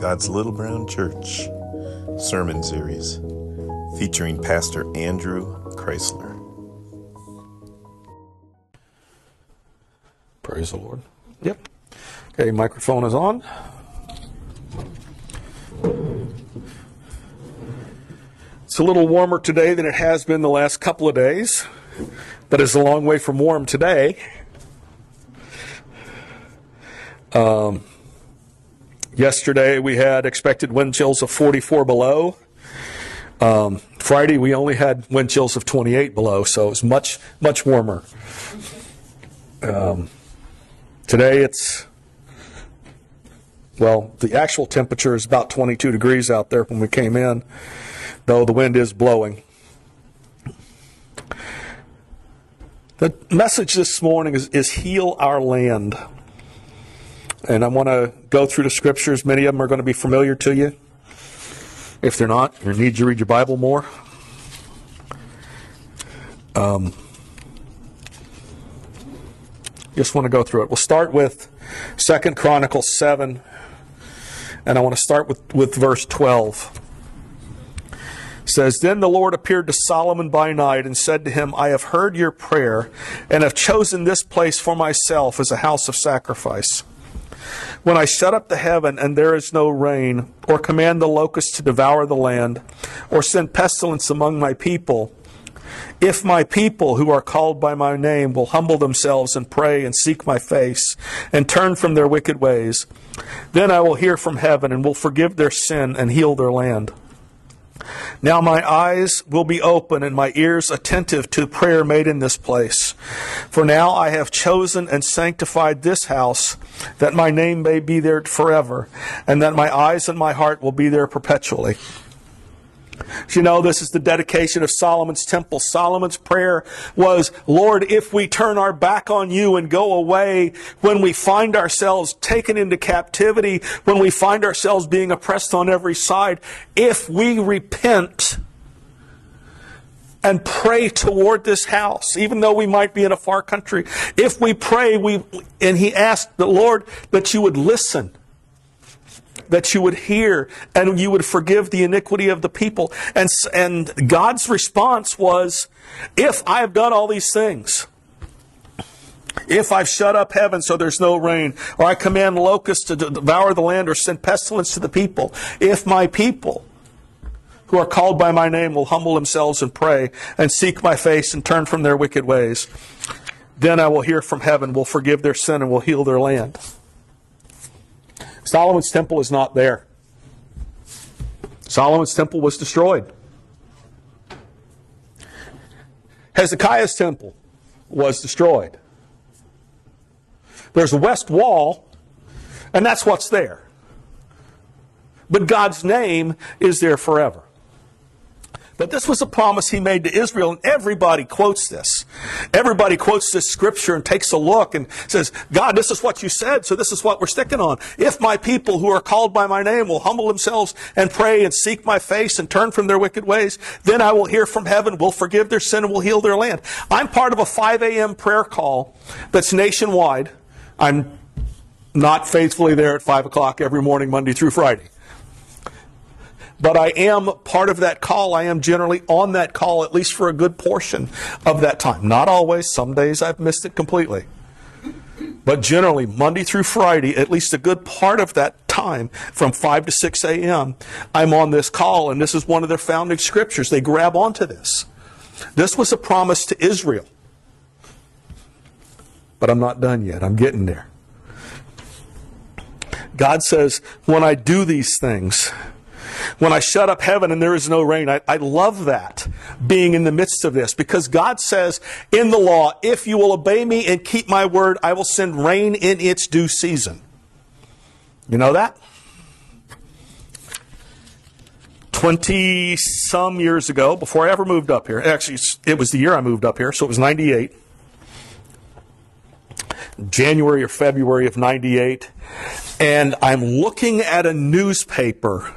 God's Little Brown Church sermon series featuring Pastor Andrew Chrysler. Praise the Lord. Yep. Okay, microphone is on. It's a little warmer today than it has been the last couple of days, but it's a long way from warm today. Um, yesterday we had expected wind chills of 44 below. Um, Friday we only had wind chills of 28 below, so it was much much warmer. Um, today it's well, the actual temperature is about 22 degrees out there when we came in, though the wind is blowing. The message this morning is, is heal our land. And I want to go through the scriptures. Many of them are going to be familiar to you. If they're not, you need to read your Bible more. Um, just want to go through it. We'll start with Second Chronicles 7, and I want to start with, with verse 12. It says, Then the Lord appeared to Solomon by night and said to him, I have heard your prayer and have chosen this place for myself as a house of sacrifice. When I shut up the heaven and there is no rain, or command the locusts to devour the land, or send pestilence among my people, if my people who are called by my name will humble themselves and pray and seek my face and turn from their wicked ways, then I will hear from heaven and will forgive their sin and heal their land. Now my eyes will be open and my ears attentive to prayer made in this place. For now I have chosen and sanctified this house that my name may be there forever and that my eyes and my heart will be there perpetually. As you know, this is the dedication of Solomon's temple. Solomon's prayer was, Lord, if we turn our back on you and go away, when we find ourselves taken into captivity, when we find ourselves being oppressed on every side, if we repent and pray toward this house, even though we might be in a far country, if we pray, we, and he asked the Lord that you would listen that you would hear and you would forgive the iniquity of the people. And, and God's response was, if I have done all these things, if I've shut up heaven so there's no rain, or I command locusts to devour the land or send pestilence to the people, if my people who are called by my name will humble themselves and pray and seek my face and turn from their wicked ways, then I will hear from heaven, will forgive their sin, and will heal their land. Solomon's temple is not there. Solomon's temple was destroyed. Hezekiah's temple was destroyed. There's a west wall, and that's what's there. But God's name is there forever. But this was a promise he made to Israel, and everybody quotes this. Everybody quotes this scripture and takes a look and says, God, this is what you said, so this is what we're sticking on. If my people who are called by my name will humble themselves and pray and seek my face and turn from their wicked ways, then I will hear from heaven, will forgive their sin, and will heal their land. I'm part of a 5 a.m. prayer call that's nationwide. I'm not faithfully there at 5 o'clock every morning, Monday through Friday but I am part of that call. I am generally on that call at least for a good portion of that time. Not always. Some days I've missed it completely. But generally, Monday through Friday, at least a good part of that time, from 5 to 6 a.m., I'm on this call, and this is one of their founding scriptures. They grab onto this. This was a promise to Israel. But I'm not done yet. I'm getting there. God says, when I do these things, when I shut up heaven and there is no rain. I, I love that being in the midst of this because God says in the law, if you will obey me and keep my word, I will send rain in its due season. You know that? 20 some years ago, before I ever moved up here, actually, it was the year I moved up here, so it was 98. January or February of 98. And I'm looking at a newspaper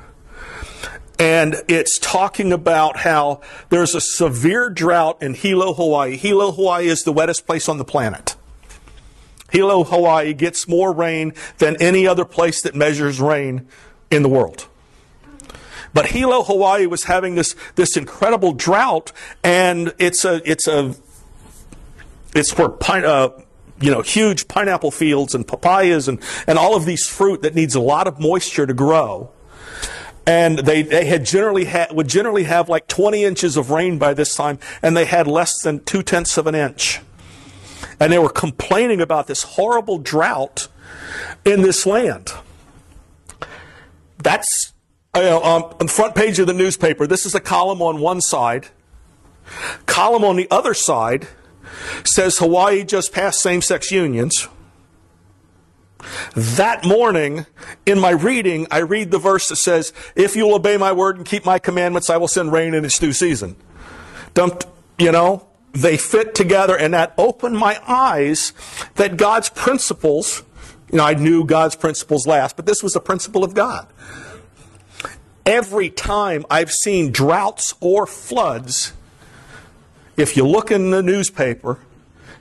and it's talking about how there's a severe drought in Hilo, Hawaii. Hilo, Hawaii is the wettest place on the planet. Hilo, Hawaii gets more rain than any other place that measures rain in the world. But Hilo, Hawaii was having this, this incredible drought, and it's a, it's a, it's where pine, uh, you know, huge pineapple fields and papayas and, and all of these fruit that needs a lot of moisture to grow. And they, they had generally would generally have like 20 inches of rain by this time, and they had less than two tenths of an inch. And they were complaining about this horrible drought in this land. That's you know, um, on the front page of the newspaper. This is a column on one side. Column on the other side says Hawaii just passed same sex unions. That morning, in my reading, I read the verse that says, If you'll obey my word and keep my commandments, I will send rain in its due season. Dumped, you know, they fit together, and that opened my eyes that God's principles, you know, I knew God's principles last, but this was the principle of God. Every time I've seen droughts or floods, if you look in the newspaper,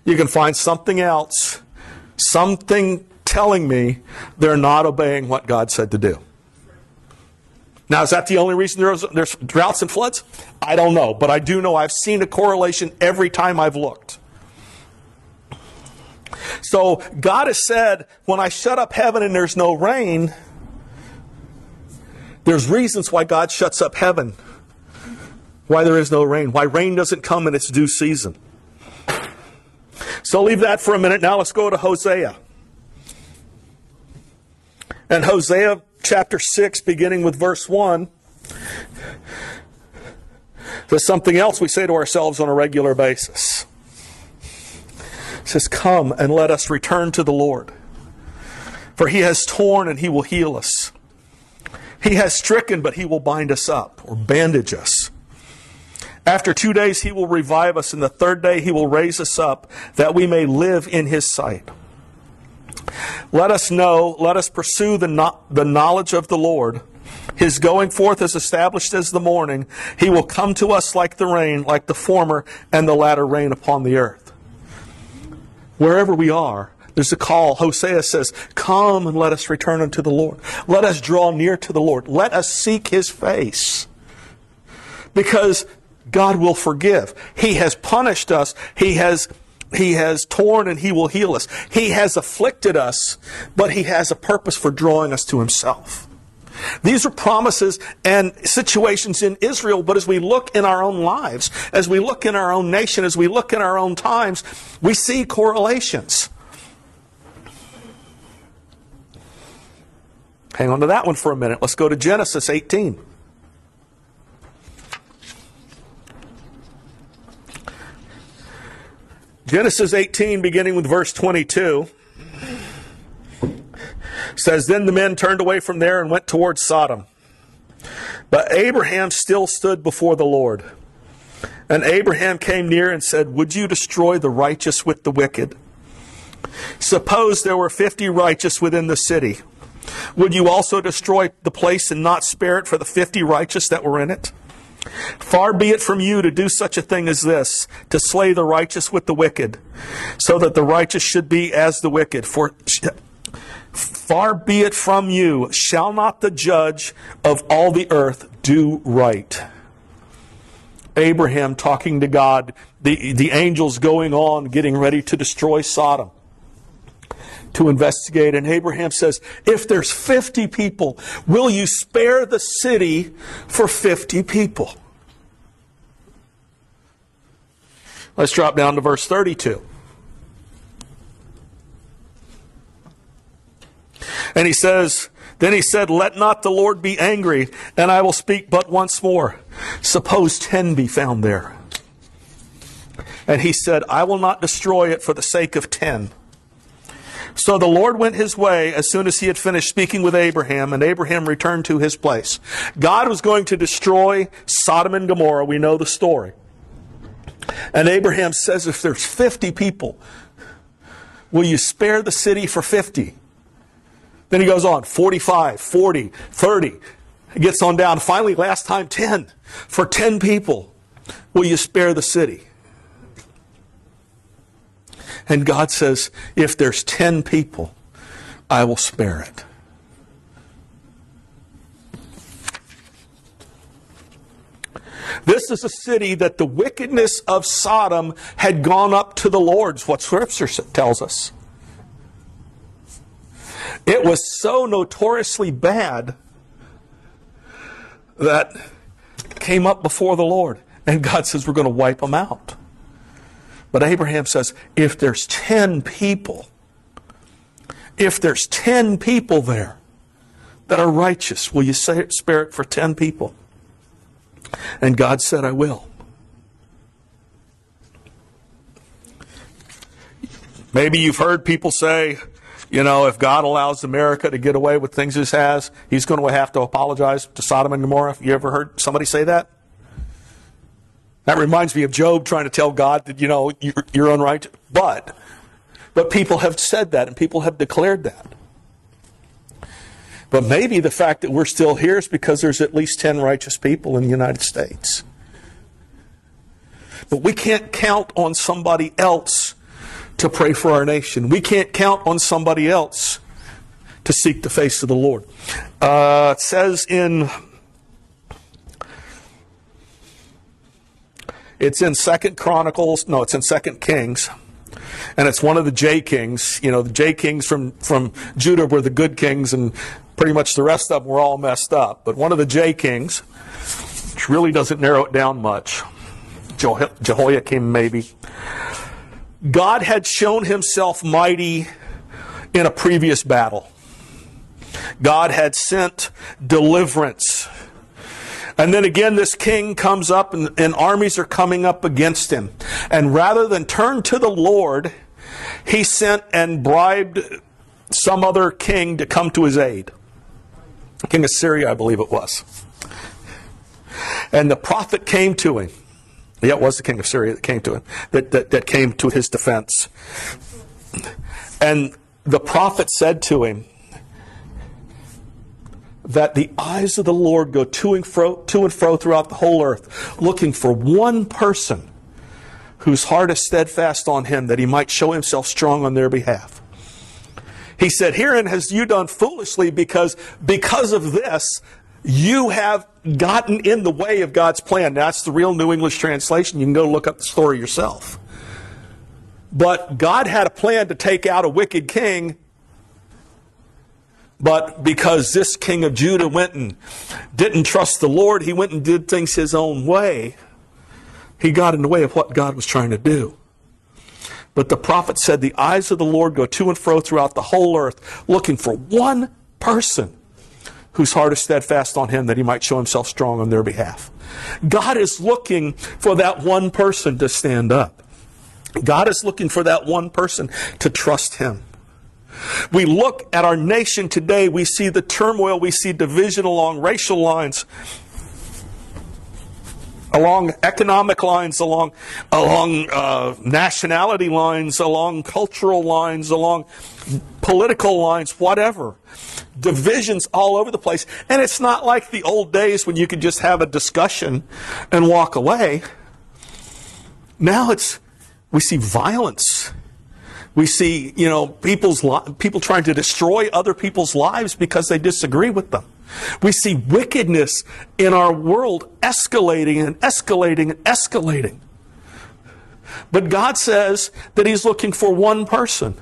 you can find something else, something telling me they're not obeying what God said to do. Now, is that the only reason there's, there's droughts and floods? I don't know, but I do know I've seen a correlation every time I've looked. So, God has said, when I shut up heaven and there's no rain, there's reasons why God shuts up heaven, why there is no rain, why rain doesn't come in its due season. So, leave that for a minute. Now, let's go to Hosea. And Hosea chapter 6, beginning with verse 1, there's something else we say to ourselves on a regular basis. It says, Come and let us return to the Lord. For he has torn and he will heal us. He has stricken, but he will bind us up or bandage us. After two days, he will revive us, and the third day, he will raise us up that we may live in his sight. Let us know, let us pursue the, no, the knowledge of the Lord. His going forth is established as the morning. He will come to us like the rain, like the former and the latter rain upon the earth. Wherever we are, there's a call. Hosea says, Come and let us return unto the Lord. Let us draw near to the Lord. Let us seek his face. Because God will forgive. He has punished us. He has he has torn and he will heal us. He has afflicted us, but he has a purpose for drawing us to himself. These are promises and situations in Israel, but as we look in our own lives, as we look in our own nation, as we look in our own times, we see correlations. Hang on to that one for a minute. Let's go to Genesis 18. Genesis 18, beginning with verse 22, says, Then the men turned away from there and went towards Sodom. But Abraham still stood before the Lord. And Abraham came near and said, Would you destroy the righteous with the wicked? Suppose there were fifty righteous within the city. Would you also destroy the place and not spare it for the fifty righteous that were in it? Far be it from you to do such a thing as this, to slay the righteous with the wicked, so that the righteous should be as the wicked. For far be it from you, shall not the judge of all the earth do right? Abraham talking to God, the, the angels going on, getting ready to destroy Sodom to investigate. And Abraham says, If there's 50 people, will you spare the city for 50 people? Let's drop down to verse 32. And he says, Then he said, Let not the Lord be angry, and I will speak but once more. Suppose ten be found there. And he said, I will not destroy it for the sake of ten. So the Lord went his way as soon as he had finished speaking with Abraham, and Abraham returned to his place. God was going to destroy Sodom and Gomorrah. We know the story. And Abraham says, If there's 50 people, will you spare the city for 50? Then he goes on 45, 40, 30. He gets on down. Finally, last time 10. For 10 people, will you spare the city? And God says, if there's 10 people, I will spare it. This is a city that the wickedness of Sodom had gone up to the Lord's, what Scripture tells us. It was so notoriously bad that came up before the Lord. And God says, We're going to wipe them out. But Abraham says, If there's 10 people, if there's 10 people there that are righteous, will you spare it for 10 people? And God said, I will. Maybe you've heard people say, you know, if God allows America to get away with things it has, he's going to have to apologize to Sodom and Gomorrah. You ever heard somebody say that? That reminds me of Job trying to tell God that, you know, you're, you're unrighteous. But, but people have said that and people have declared that. But maybe the fact that we're still here is because there's at least 10 righteous people in the United States. But we can't count on somebody else to pray for our nation. We can't count on somebody else to seek the face of the Lord. Uh, it says in it's in Second Chronicles. No, it's in Second Kings, and it's one of the J kings. You know, the J kings from from Judah were the good kings, and pretty much the rest of them were all messed up. But one of the J kings, which really doesn't narrow it down much, Jehoiakim maybe. God had shown himself mighty in a previous battle. God had sent deliverance. And then again, this king comes up and, and, armies are coming up against him. And rather than turn to the Lord, he sent and bribed some other king to come to his aid. King of Syria, I believe it was. And the prophet came to him. Yeah, it was the king of Syria that came to him, that, that, that came to his defense. And the prophet said to him, that the eyes of the Lord go to and fro, to and fro throughout the whole earth, looking for one person whose heart is steadfast on him, that he might show himself strong on their behalf. He said, Herein has you done foolishly because because of this, you have gotten in the way of God's plan. That's the real New English translation. You can go look up the story yourself. But God had a plan to take out a wicked king. But because this king of Judah went and didn't trust the Lord, he went and did things his own way. He got in the way of what God was trying to do. But the prophet said, The eyes of the Lord go to and fro throughout the whole earth, looking for one person whose heart is steadfast on him that he might show himself strong on their behalf. God is looking for that one person to stand up. God is looking for that one person to trust him. We look at our nation today, we see the turmoil, we see division along racial lines, along economic lines, along along uh, nationality lines, along cultural lines, along political lines, whatever. Divisions all over the place. And it's not like the old days when you could just have a discussion and walk away. Now it's we see violence. We see, you know, people's people trying to destroy other people's lives because they disagree with them. We see wickedness in our world escalating and escalating and escalating. But God says that He's looking for one person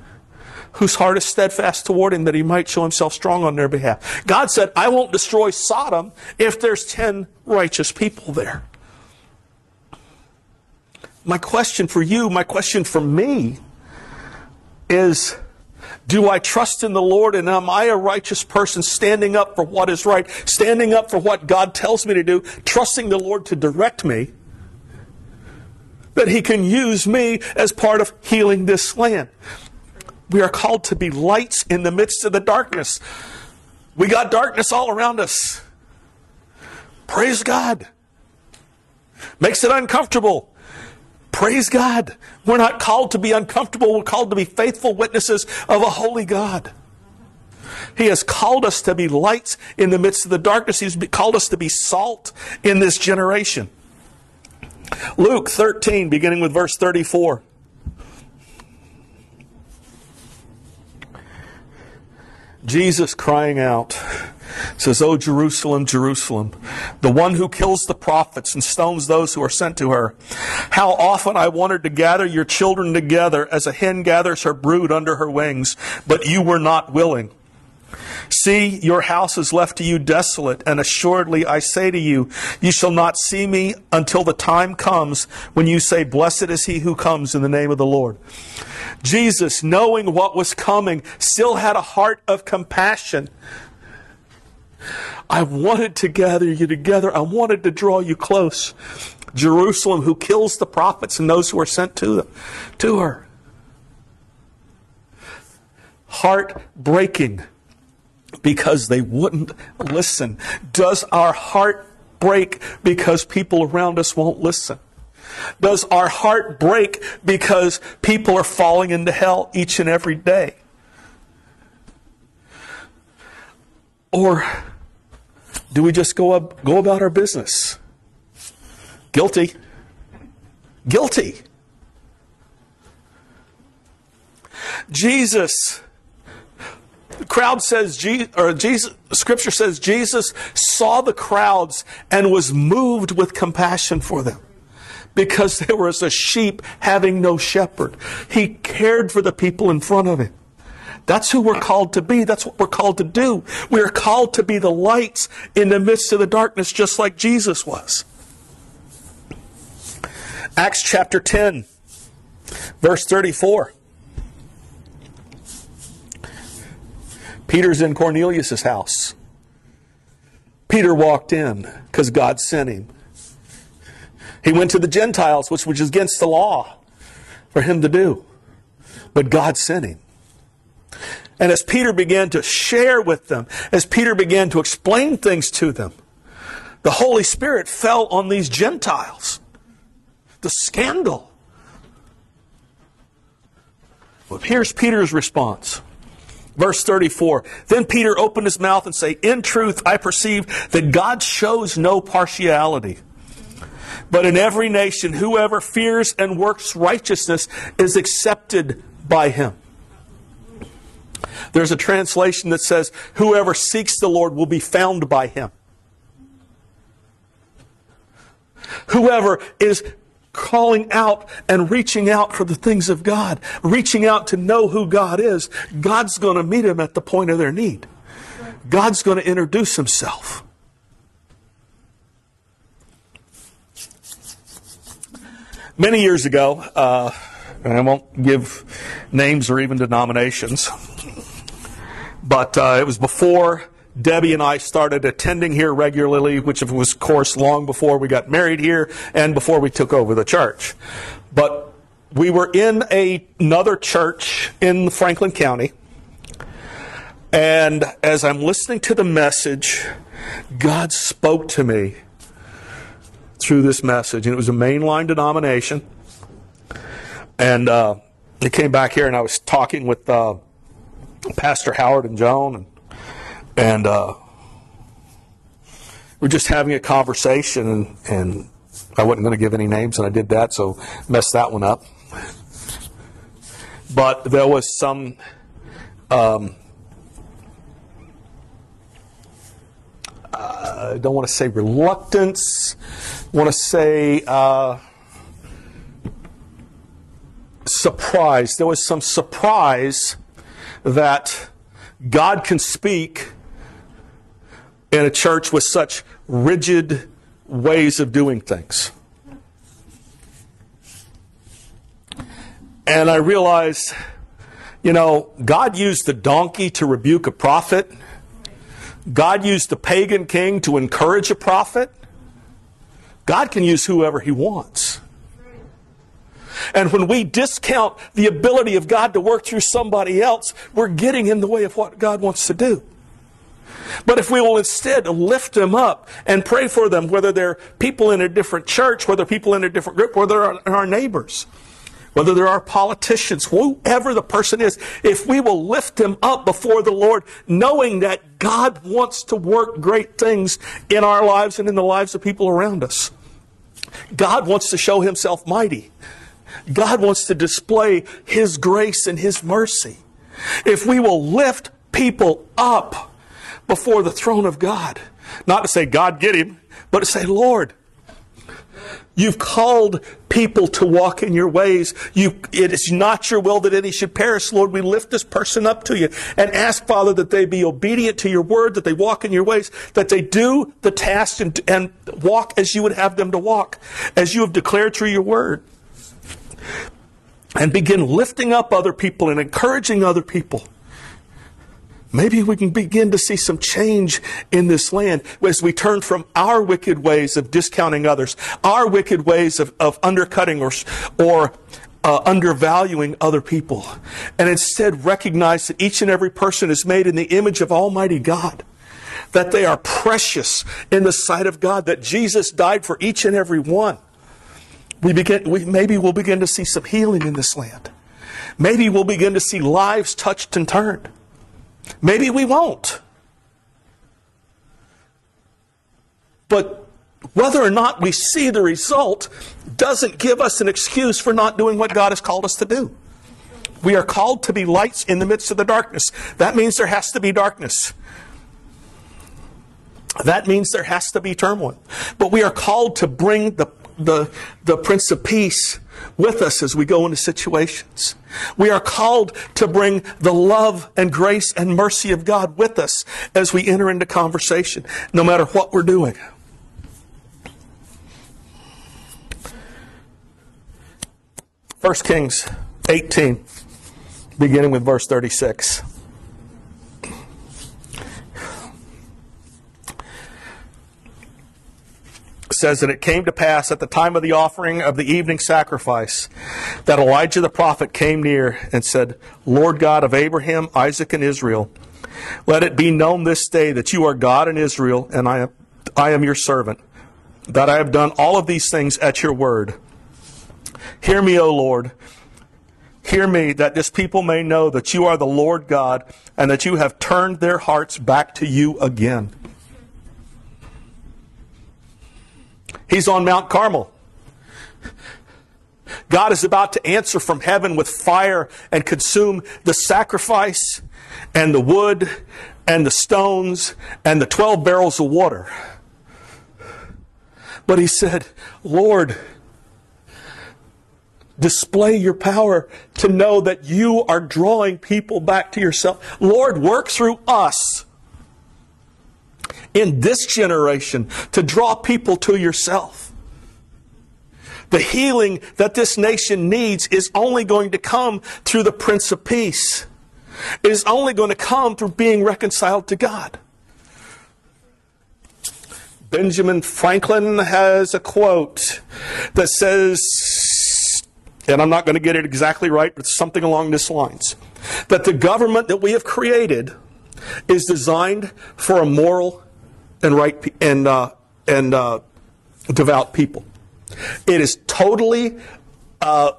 whose heart is steadfast toward Him that He might show Himself strong on their behalf. God said, I won't destroy Sodom if there's 10 righteous people there. My question for you, my question for me is do I trust in the Lord and am I a righteous person standing up for what is right, standing up for what God tells me to do, trusting the Lord to direct me, that He can use me as part of healing this land? We are called to be lights in the midst of the darkness. We got darkness all around us. Praise God. Makes it uncomfortable. Praise God. We're not called to be uncomfortable. We're called to be faithful witnesses of a holy God. He has called us to be lights in the midst of the darkness. He's called us to be salt in this generation. Luke 13, beginning with verse 34. Jesus crying out, It says, O Jerusalem, Jerusalem, the one who kills the prophets and stones those who are sent to her. How often I wanted to gather your children together as a hen gathers her brood under her wings, but you were not willing. See, your house is left to you desolate, and assuredly I say to you, you shall not see me until the time comes when you say, Blessed is he who comes in the name of the Lord. Jesus, knowing what was coming, still had a heart of compassion. I wanted to gather you together. I wanted to draw you close. Jerusalem, who kills the prophets and those who are sent to them, to her. Heart breaking because they wouldn't listen. Does our heart break because people around us won't listen? Does our heart break because people are falling into hell each and every day? Or do we just go up, go about our business? Guilty. Guilty. Jesus the crowd says, or Jesus, scripture says Jesus saw the crowds and was moved with compassion for them because there was a sheep having no shepherd. He cared for the people in front of him. That's who we're called to be. That's what we're called to do. We are called to be the lights in the midst of the darkness, just like Jesus was. Acts chapter 10, verse 34. Peter's in Cornelius' house. Peter walked in because God sent him. He went to the Gentiles, which was against the law for him to do. But God sent him. And as Peter began to share with them, as Peter began to explain things to them, the Holy Spirit fell on these Gentiles. The scandal. Well, here's Peter's response. Verse 34. Then Peter opened his mouth and said, In truth, I perceive that God shows no partiality. But in every nation, whoever fears and works righteousness is accepted by him. There's a translation that says, Whoever seeks the Lord will be found by him. Whoever is calling out and reaching out for the things of God, reaching out to know who God is, God's going to meet them at the point of their need. God's going to introduce himself. Many years ago, uh, and I won't give names or even denominations, but uh, it was before Debbie and I started attending here regularly, which was, of course, long before we got married here and before we took over the church. But we were in a, another church in Franklin County. And as I'm listening to the message, God spoke to me through this message. And it was a mainline denomination. And uh, came back here and I was talking with uh, Pastor Howard and Joan. And and uh, we're just having a conversation, and, and I wasn't going to give any names, and I did that, so messed that one up. But there was some. Um, I don't want to say reluctance. I want to say uh, surprise. There was some surprise that God can speak in a church with such rigid ways of doing things. And I realized, you know, God used the donkey to rebuke a prophet. God used the pagan king to encourage a prophet. God can use whoever he wants. And when we discount the ability of God to work through somebody else, we're getting in the way of what God wants to do. But if we will instead lift them up and pray for them, whether they're people in a different church, whether people in a different group, whether they're our neighbors, whether they're our politicians, whoever the person is, if we will lift them up before the Lord, knowing that God wants to work great things in our lives and in the lives of people around us. God wants to show himself mighty. God wants to display his grace and his mercy. If we will lift people up, before the throne of God. Not to say, God, get him, but to say, Lord, You've called people to walk in your ways. You, it is not your will that any should perish. Lord, we lift this person up to you and ask, Father, that they be obedient to your word, that they walk in your ways, that they do the task and, and walk as you would have them to walk, as you have declared through your word. And begin lifting up other people and encouraging other people. Maybe we can begin to see some change in this land as we turn from our wicked ways of discounting others, our wicked ways of, of undercutting or, or uh, undervaluing other people, and instead recognize that each and every person is made in the image of Almighty God, that they are precious in the sight of God, that Jesus died for each and every one. We begin, we, maybe we'll begin to see some healing in this land. Maybe we'll begin to see lives touched and turned. Maybe we won't. But whether or not we see the result doesn't give us an excuse for not doing what God has called us to do. We are called to be lights in the midst of the darkness. That means there has to be darkness. That means there has to be turmoil. But we are called to bring the, the, the Prince of Peace with us as we go into situations. We are called to bring the love and grace and mercy of God with us as we enter into conversation, no matter what we're doing. First Kings 18, beginning with verse 36. Says that it came to pass at the time of the offering of the evening sacrifice that Elijah the prophet came near and said, Lord God of Abraham, Isaac, and Israel, let it be known this day that you are God in Israel, and I am, I am your servant, that I have done all of these things at your word. Hear me, O Lord. Hear me, that this people may know that you are the Lord God, and that you have turned their hearts back to you again. He's on Mount Carmel. God is about to answer from heaven with fire and consume the sacrifice and the wood and the stones and the 12 barrels of water. But he said, Lord, display your power to know that you are drawing people back to yourself. Lord, work through us in this generation to draw people to yourself. The healing that this nation needs is only going to come through the Prince of Peace. It is only going to come through being reconciled to God. Benjamin Franklin has a quote that says, and I'm not going to get it exactly right, but something along these lines, that the government that we have created is designed for a moral and right and uh, and uh, devout people. It is totally uh,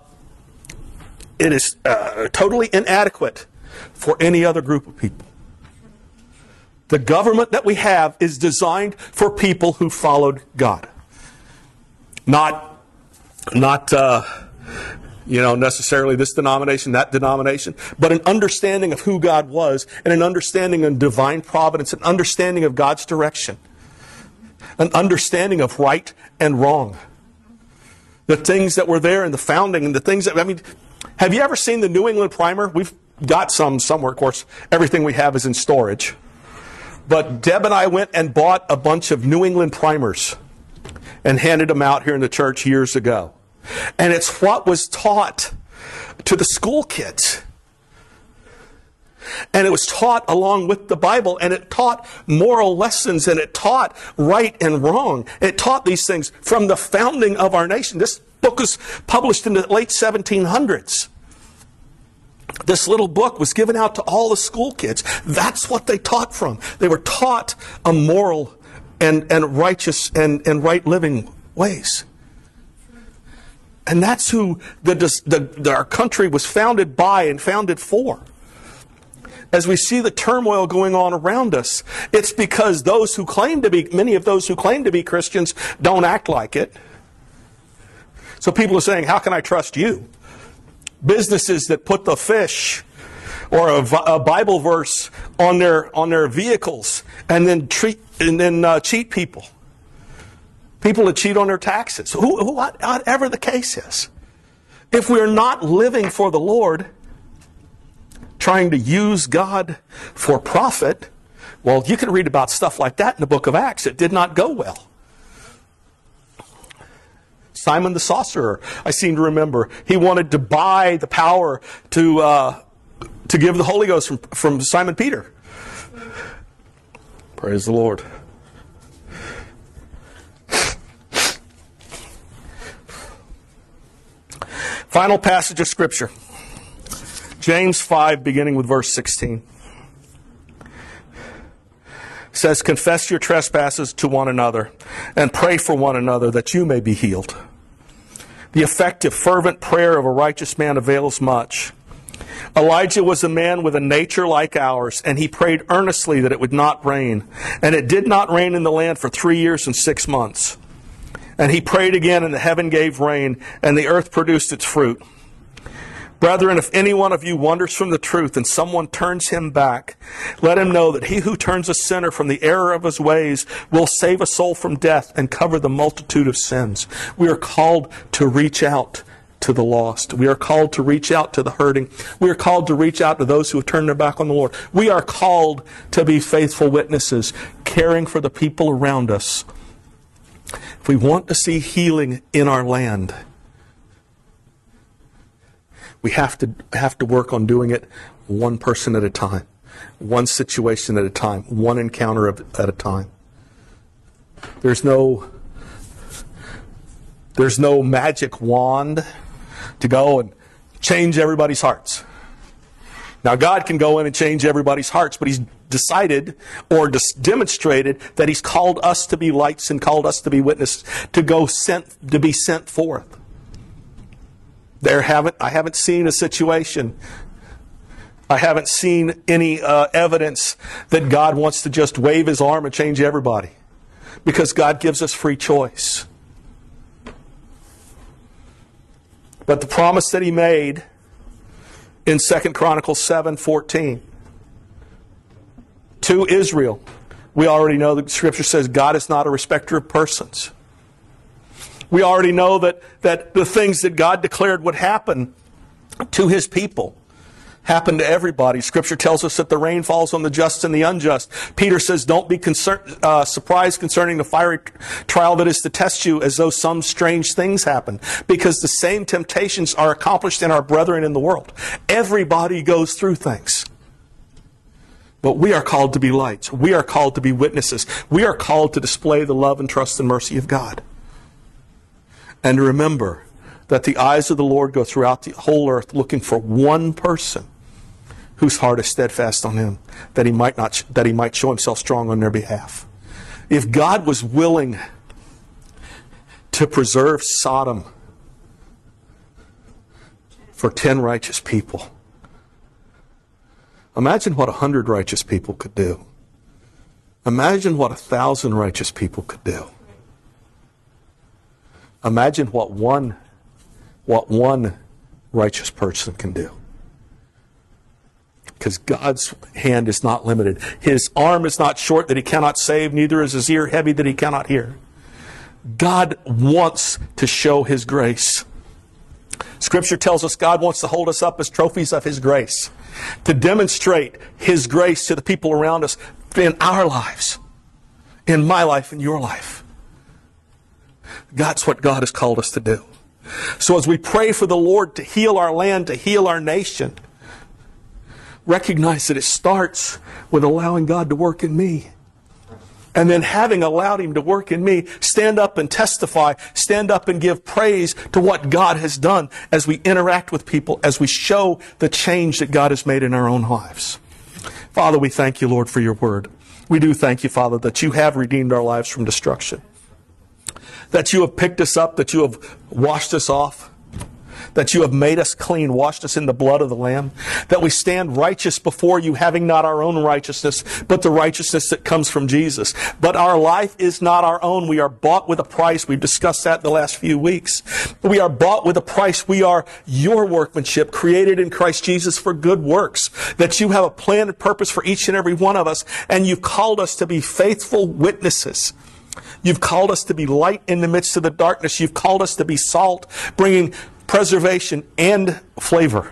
it is uh, totally inadequate for any other group of people. The government that we have is designed for people who followed God, not not uh, you know, necessarily this denomination, that denomination, but an understanding of who God was and an understanding of divine providence, an understanding of God's direction, an understanding of right and wrong. The things that were there in the founding and the things that, I mean, have you ever seen the New England Primer? We've got some somewhere, of course. Everything we have is in storage. But Deb and I went and bought a bunch of New England primers and handed them out here in the church years ago. And it's what was taught to the school kids. And it was taught along with the Bible, and it taught moral lessons, and it taught right and wrong. It taught these things from the founding of our nation. This book was published in the late 1700s. This little book was given out to all the school kids. That's what they taught from. They were taught a moral and, and righteous and, and right living ways. And that's who the, the, our country was founded by and founded for. As we see the turmoil going on around us, it's because those who claim to be, many of those who claim to be Christians don't act like it. So people are saying, How can I trust you? Businesses that put the fish or a, a Bible verse on their on their vehicles and then treat and then uh, cheat people. People that cheat on their taxes. Who, who, whatever the case is. If we're not living for the Lord, trying to use God for profit, well, you can read about stuff like that in the book of Acts. It did not go well. Simon the sorcerer, I seem to remember, he wanted to buy the power to uh, to give the Holy Ghost from, from Simon Peter. Praise the Lord. Final passage of Scripture. James 5, beginning with verse 16. Says, Confess your trespasses to one another and pray for one another that you may be healed. The effective, fervent prayer of a righteous man avails much. Elijah was a man with a nature like ours, and he prayed earnestly that it would not rain. And it did not rain in the land for three years and six months. And he prayed again, and the heaven gave rain, and the earth produced its fruit. Brethren, if any one of you wanders from the truth and someone turns him back, let him know that he who turns a sinner from the error of his ways will save a soul from death and cover the multitude of sins. We are called to reach out to the lost. We are called to reach out to the hurting. We are called to reach out to those who have turned their back on the Lord. We are called to be faithful witnesses, caring for the people around us. We want to see healing in our land, we have to have to work on doing it one person at a time, one situation at a time, one encounter at a time. There's no there's no magic wand to go and change everybody's hearts. Now, God can go in and change everybody's hearts, but He's decided or demonstrated that He's called us to be lights and called us to be witnesses, to go sent, to be sent forth. There haven't, I haven't seen a situation, I haven't seen any uh, evidence that God wants to just wave His arm and change everybody, because God gives us free choice. But the promise that he made in 2 Chronicles 7 14 to Israel, we already know that Scripture says God is not a respecter of persons. We already know that, that the things that God declared would happen to his people happen to everybody. Scripture tells us that the rain falls on the just and the unjust. Peter says, don't be concern, uh, surprised concerning the fiery trial that is to test you as though some strange things happen. Because the same temptations are accomplished in our brethren in the world. Everybody goes through things. But we are called to be lights. We are called to be witnesses. We are called to display the love and trust and mercy of God. And remember, that the eyes of the Lord go throughout the whole earth looking for one person whose heart is steadfast on him, that he might not that he might show himself strong on their behalf. If God was willing to preserve Sodom for ten righteous people, imagine what a hundred righteous people could do. Imagine what a thousand righteous people could do. Imagine what one what one righteous person can do. Because God's hand is not limited. His arm is not short that he cannot save, neither is his ear heavy that he cannot hear. God wants to show his grace. Scripture tells us God wants to hold us up as trophies of his grace, to demonstrate his grace to the people around us in our lives, in my life, in your life. That's what God has called us to do. So as we pray for the Lord to heal our land, to heal our nation, recognize that it starts with allowing God to work in me. And then having allowed Him to work in me, stand up and testify, stand up and give praise to what God has done as we interact with people, as we show the change that God has made in our own lives. Father, we thank you, Lord, for your word. We do thank you, Father, that you have redeemed our lives from destruction that you have picked us up, that you have washed us off, that you have made us clean, washed us in the blood of the Lamb, that we stand righteous before you, having not our own righteousness, but the righteousness that comes from Jesus. But our life is not our own. We are bought with a price. We've discussed that the last few weeks. We are bought with a price. We are your workmanship, created in Christ Jesus for good works, that you have a plan and purpose for each and every one of us, and you've called us to be faithful witnesses. You've called us to be light in the midst of the darkness. You've called us to be salt, bringing preservation and flavor.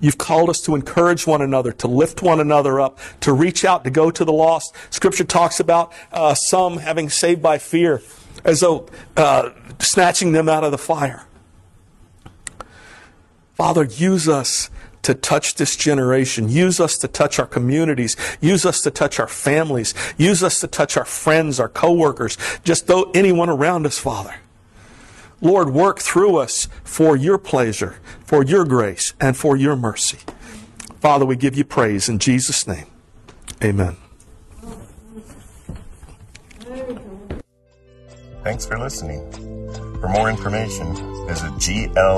You've called us to encourage one another, to lift one another up, to reach out, to go to the lost. Scripture talks about uh, some having saved by fear, as though uh, snatching them out of the fire. Father, use us to touch this generation. Use us to touch our communities. Use us to touch our families. Use us to touch our friends, our coworkers, just though anyone around us, Father. Lord, work through us for your pleasure, for your grace, and for your mercy. Father, we give you praise in Jesus' name. Amen. Thanks for listening. For more information, visit glbcvt.org.